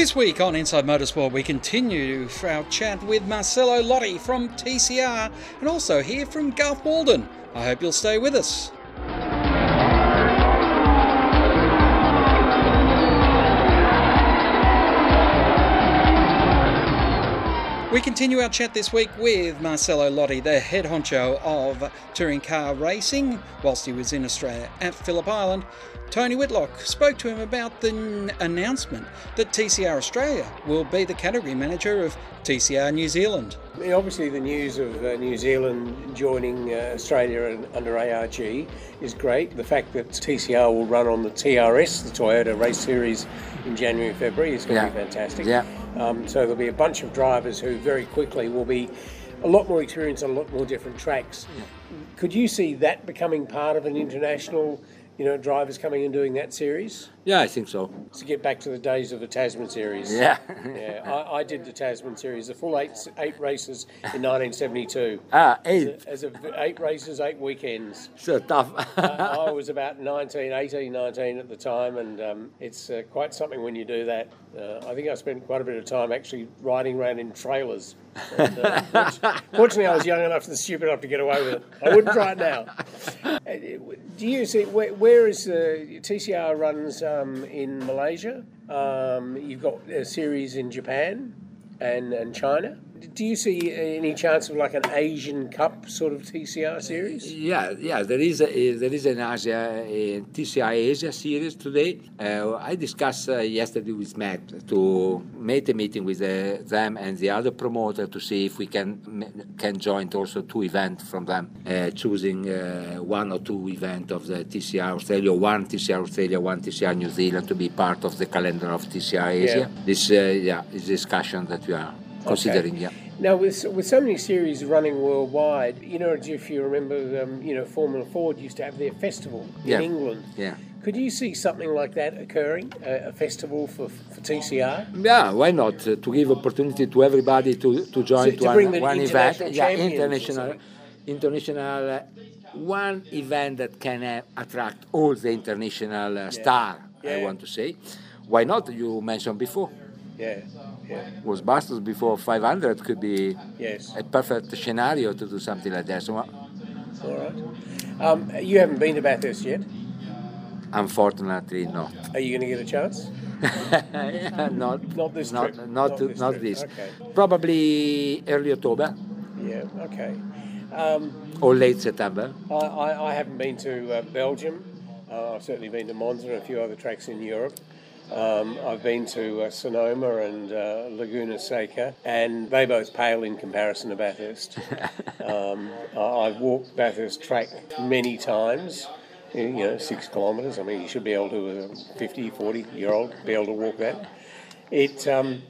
This week on Inside Motorsport, we continue our chat with Marcello Lotti from TCR and also hear from Garth Walden. I hope you'll stay with us. We continue our chat this week with Marcello Lotti, the head honcho of touring car racing, whilst he was in Australia at Phillip Island. Tony Whitlock spoke to him about the n- announcement that TCR Australia will be the category manager of TCR New Zealand. I obviously, the news of uh, New Zealand joining uh, Australia and- under ARG is great. The fact that TCR will run on the TRS, the Toyota Race Series, in January and February is going to Yeah. be fantastic. Yeah. Um, so there'll be a bunch of drivers who very quickly will be a lot more experienced on a lot more different tracks. Could you see that becoming part of an international, you know, drivers coming and doing that series? Yeah, I think so. To get back to the days of the Tasman series. Yeah. yeah, I, I did the Tasman series, the full eight eight races in 1972. ah, eight. As a, eight races, eight weekends. So tough. I, I was about 19, 18, 19 at the time, and um, it's uh, quite something when you do that. Uh, I think I spent quite a bit of time actually riding around in trailers. And, uh, fortunately, I was young enough and stupid enough to get away with it. I wouldn't try it now. Do you see where, where is uh, TCR runs um, in Malaysia? Um, you've got a series in Japan and, and China. Do you see any chance of like an Asian Cup sort of TCR series? yeah, yeah. There is a, there is an Asia a TCR Asia series today. Uh, I discussed uh, yesterday with Matt to make a meeting with uh, them and the other promoter to see if we can can join also two events from them, uh, choosing uh, one or two events of the TCR Australia, one TCR Australia, one TCR New Zealand to be part of the calendar of TCR Asia. This uh, yeah is discussion that we are considering. Yeah. Now, with with so many series running worldwide, you know, if you remember, um, you know, Formula Ford used to have their festival Yeah. in England. Yeah. Could you see something like that occurring, a, a festival for, for TCR? Yeah, why not? Uh, to give opportunity to everybody to, to join To- to, to bring the one, event. Yeah, international, international, uh, one event that can uh, attract all the international uh, star. I want to say, why not? You mentioned before, Yeah, yeah, was Bathurst before 500 could be yes. a perfect scenario to do something like that. So, All right. Um, you haven't been to Bathurst yet. unfortunately, no. Are you going to get a chance? Not, Not this not, trip. Not, Not this not trip. this. Okay. Probably early October Yeah. Okay. Um, or late September. I, I, I haven't been to uh, Belgium. Uh, I've certainly been to Monza and a few other tracks in Europe. Um, I've been to uh, Sonoma and uh, Laguna Seca, and they both pale in comparison to Bathurst. um, I- I've walked Bathurst track many times, you know, six kilometres. I mean, you should be able to, a 50, 40 year old, be able to walk that. It, um,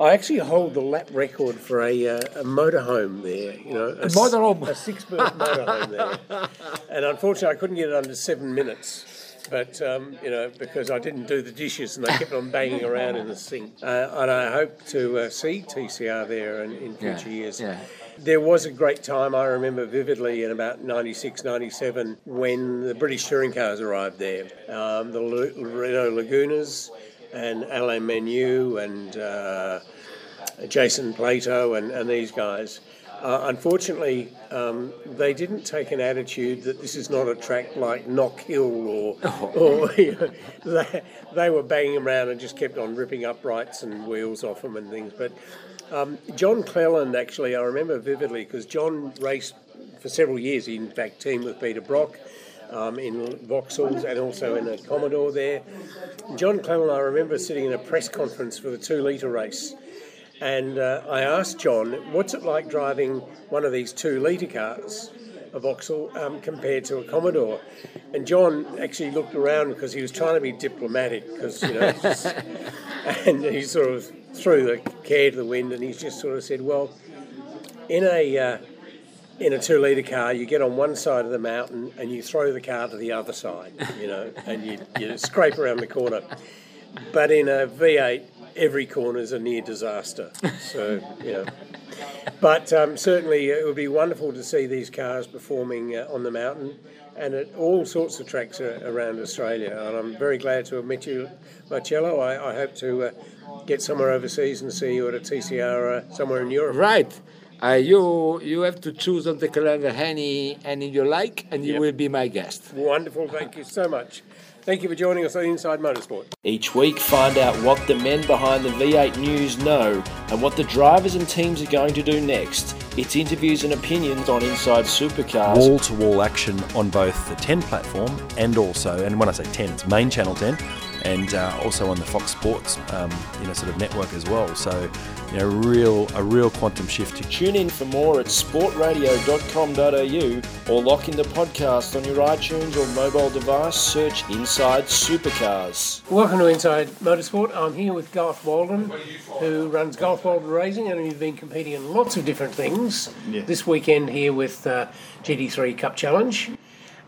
I actually hold the lap record for a, uh, a motorhome there. You know, a, s- motorhome? a six-berth motorhome there. And unfortunately, I couldn't get it under seven minutes. But um, you know, because I didn't do the dishes and they kept on banging around in the sink. Uh, and I hope to uh, see TCR there in, in Yeah, future years. yeah. There was a great time, I remember vividly, in about 96, 97, when the British touring cars arrived there. Um, the Renault Lagunas and Alain Menu and uh, Jason Plato and, and these guys. Uh, unfortunately, um, they didn't take an attitude that this is not a track like Knock Hill or, or you know, they, they were banging around and just kept on ripping uprights and wheels off them and things. But um, John Cleland, actually, I remember vividly because John raced for several years. He, in fact, teamed with Peter Brock um, in Vauxhalls and also in a Commodore there. John Cleland, I remember sitting in a press conference for the two litre race. And uh, I asked John, what's it like driving one of these two litre cars, a Vauxhall, um, compared to a Commodore? And John actually looked around because he was trying to be diplomatic, because, you know, just, and he sort of threw the care to the wind and he just sort of said, well, in a. Uh, in a two litre car, you get on one side of the mountain and you throw the car to the other side, you know, and you, you scrape around the corner. But in a V8, every corner is a near disaster. So, know. but um, certainly it would be wonderful to see these cars performing uh, on the mountain and at all sorts of tracks around Australia. And I'm very glad to have met you, Marcello. I, I hope to uh, get somewhere overseas and see you at a TCR uh, somewhere in Europe. Right. Uh, you you have to choose on the calendar any any you like, and you yep. will be my guest. Wonderful. Thank you so much. Thank you for joining us on Inside Motorsport. Each week, find out what the men behind the V8 News know and what the drivers and teams are going to do next. It's interviews and opinions on Inside Supercars. Wall to wall action on both the 10 platform and also, and when I say 10, it's main channel 10 and uh, also on the Fox Sports, um, you know, sort of network as well. So, you know, real a real quantum shift. To tune in for more at sportradio.com.au or lock in the podcast on your iTunes or mobile device. Search Inside Supercars. Welcome to Inside Motorsport. I'm here with Garth Walden, who runs Garth Walden Racing, and we've been competing in lots of different things. Yeah. This weekend here with uh, GT3 Cup Challenge,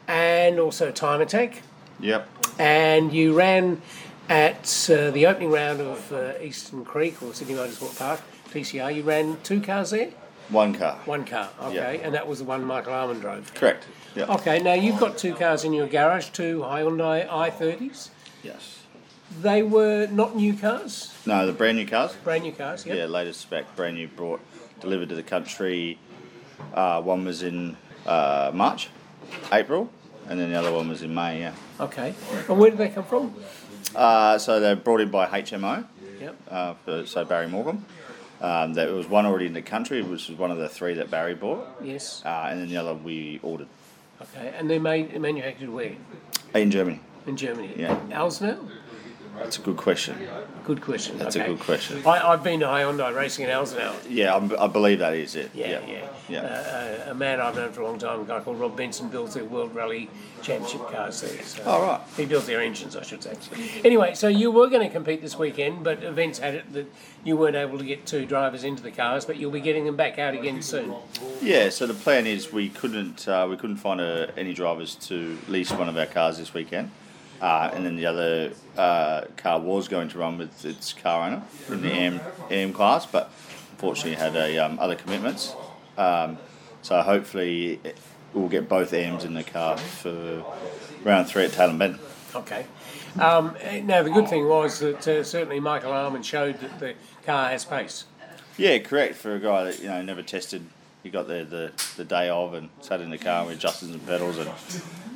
and also Time Attack. Yep and you ran at uh, the opening round of uh, Eastern Creek or Sydney Motorsport Park, TCR. You ran two cars there? One car. One car, okay. And that was the one Michael Arman drove? Correct. Yep. Okay, now you've got two cars in your garage, two Hyundai i30s. Yes. They were not new cars? No, the brand new cars. Brand new cars, yep. yeah. latest spec, brand new, brought, delivered to the country. Uh, one was in uh, March, April, and then the other one was in May. Yeah. Okay. And where did they come from? Uh, so they're brought in by HMO. Yep. Uh, for, so Barry Morcom. Um, there was one already in the country, which was one of the three that Barry bought. Yes. Uh, and then the other we ordered. Okay. And they're made manufactured where? In Germany. In Germany. Yeah. Alzenau? That's a good question. Good question. That's okay. a good question. I, have been to Hyundai racing in Alzenau. Yeah, I'm, i believe that is it. Yeah, yeah. yeah. yeah. Uh, a man I've known for a long time, a guy called Rob Benson, built the World Rally Championship cars there. So oh, right. He built their engines, I should say. Anyway, so you were going to compete this weekend, but events had it that you weren't able to get two drivers into the cars, but you'll be getting them back out again soon. Yeah, so the plan is we couldn't uh, we couldn't find uh, any drivers to lease one of our cars this weekend. Uh, and then the other uh, car was going to run with its car owner in the AM, AM class, but unfortunately had a, um, other commitments. Um, so hopefully we'll get both AMs in the car for round three at Tailem Bend. Okay. Um, now the good thing was that uh, certainly Michael Arman showed that the car has pace. Yeah, correct. For a guy that you know never tested he got there the, the day of and sat in the car and we adjusted some pedals and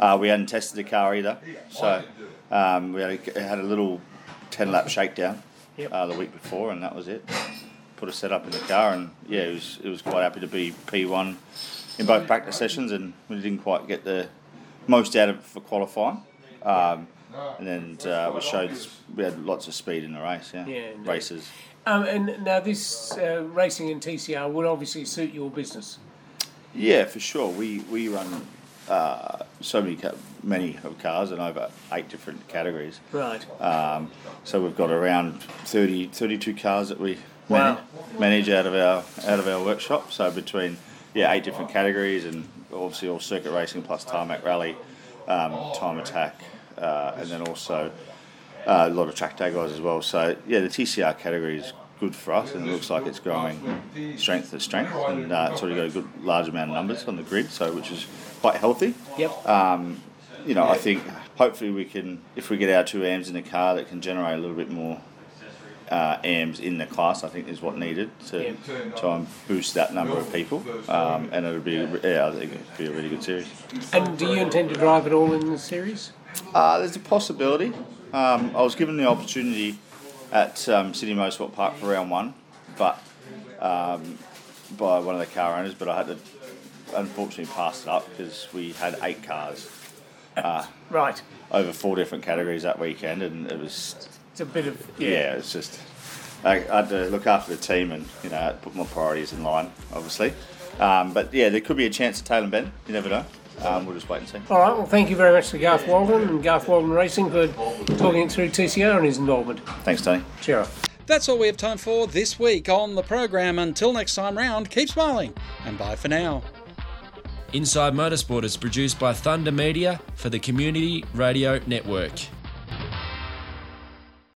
uh, we hadn't tested the car either. So um, we had a, had a little 10 lap shakedown uh, the week before and that was it. Put a setup in the car and yeah, it was, it was quite happy to be P1 in both practice sessions and we didn't quite get the most out of it for qualifying. Um, and then uh, we showed we had lots of speed in the race, yeah, yeah races. Um, and now this uh, racing in TCR would obviously suit your business. Yeah, for sure. We we run uh, so many many of cars and over eight different categories. Right. Um, so we've got around 30, 32 cars that we wow. manage, manage out of our out of our workshop. So between yeah eight different categories and obviously all circuit racing plus tarmac rally, um, time attack, uh, and then also uh, a lot of track day guys as well. So yeah, the TCR category is good for us, and it looks like it's growing strength to strength, and uh, it's already got a good large amount of numbers on the grid, so which is quite healthy. Yep. Um, you know, I think hopefully we can, if we get our two AMs in the car, that can generate a little bit more uh, AMs in the class. I think is what needed to yep. try and boost that number of people, um, and it'll be yeah, I think it'll be a really good series. And do you intend to drive it all in the series? Uh, there's a possibility. Um, I was given the opportunity at um, Sydney Motorsport Park for round one, but um, by one of the car owners, but I had to unfortunately pass it up because we had eight cars. Uh, right. Over four different categories that weekend, and it was. It's a bit of yeah. yeah it's just I, I, had to look after the team and you know put my priorities in line, obviously. Um, but yeah, there could be a chance at Tailem Bend. You never know. Um, we'll just wait and see. All right. Well, thank you very much to Garth Walden and Garth Walden Racing for talking through TCR and his involvement. Thanks, Tony. Cheers. That's all we have time for this week on the program. Until next time round, keep smiling and bye for now. Inside Motorsport is produced by Thunder Media for the Community Radio Network.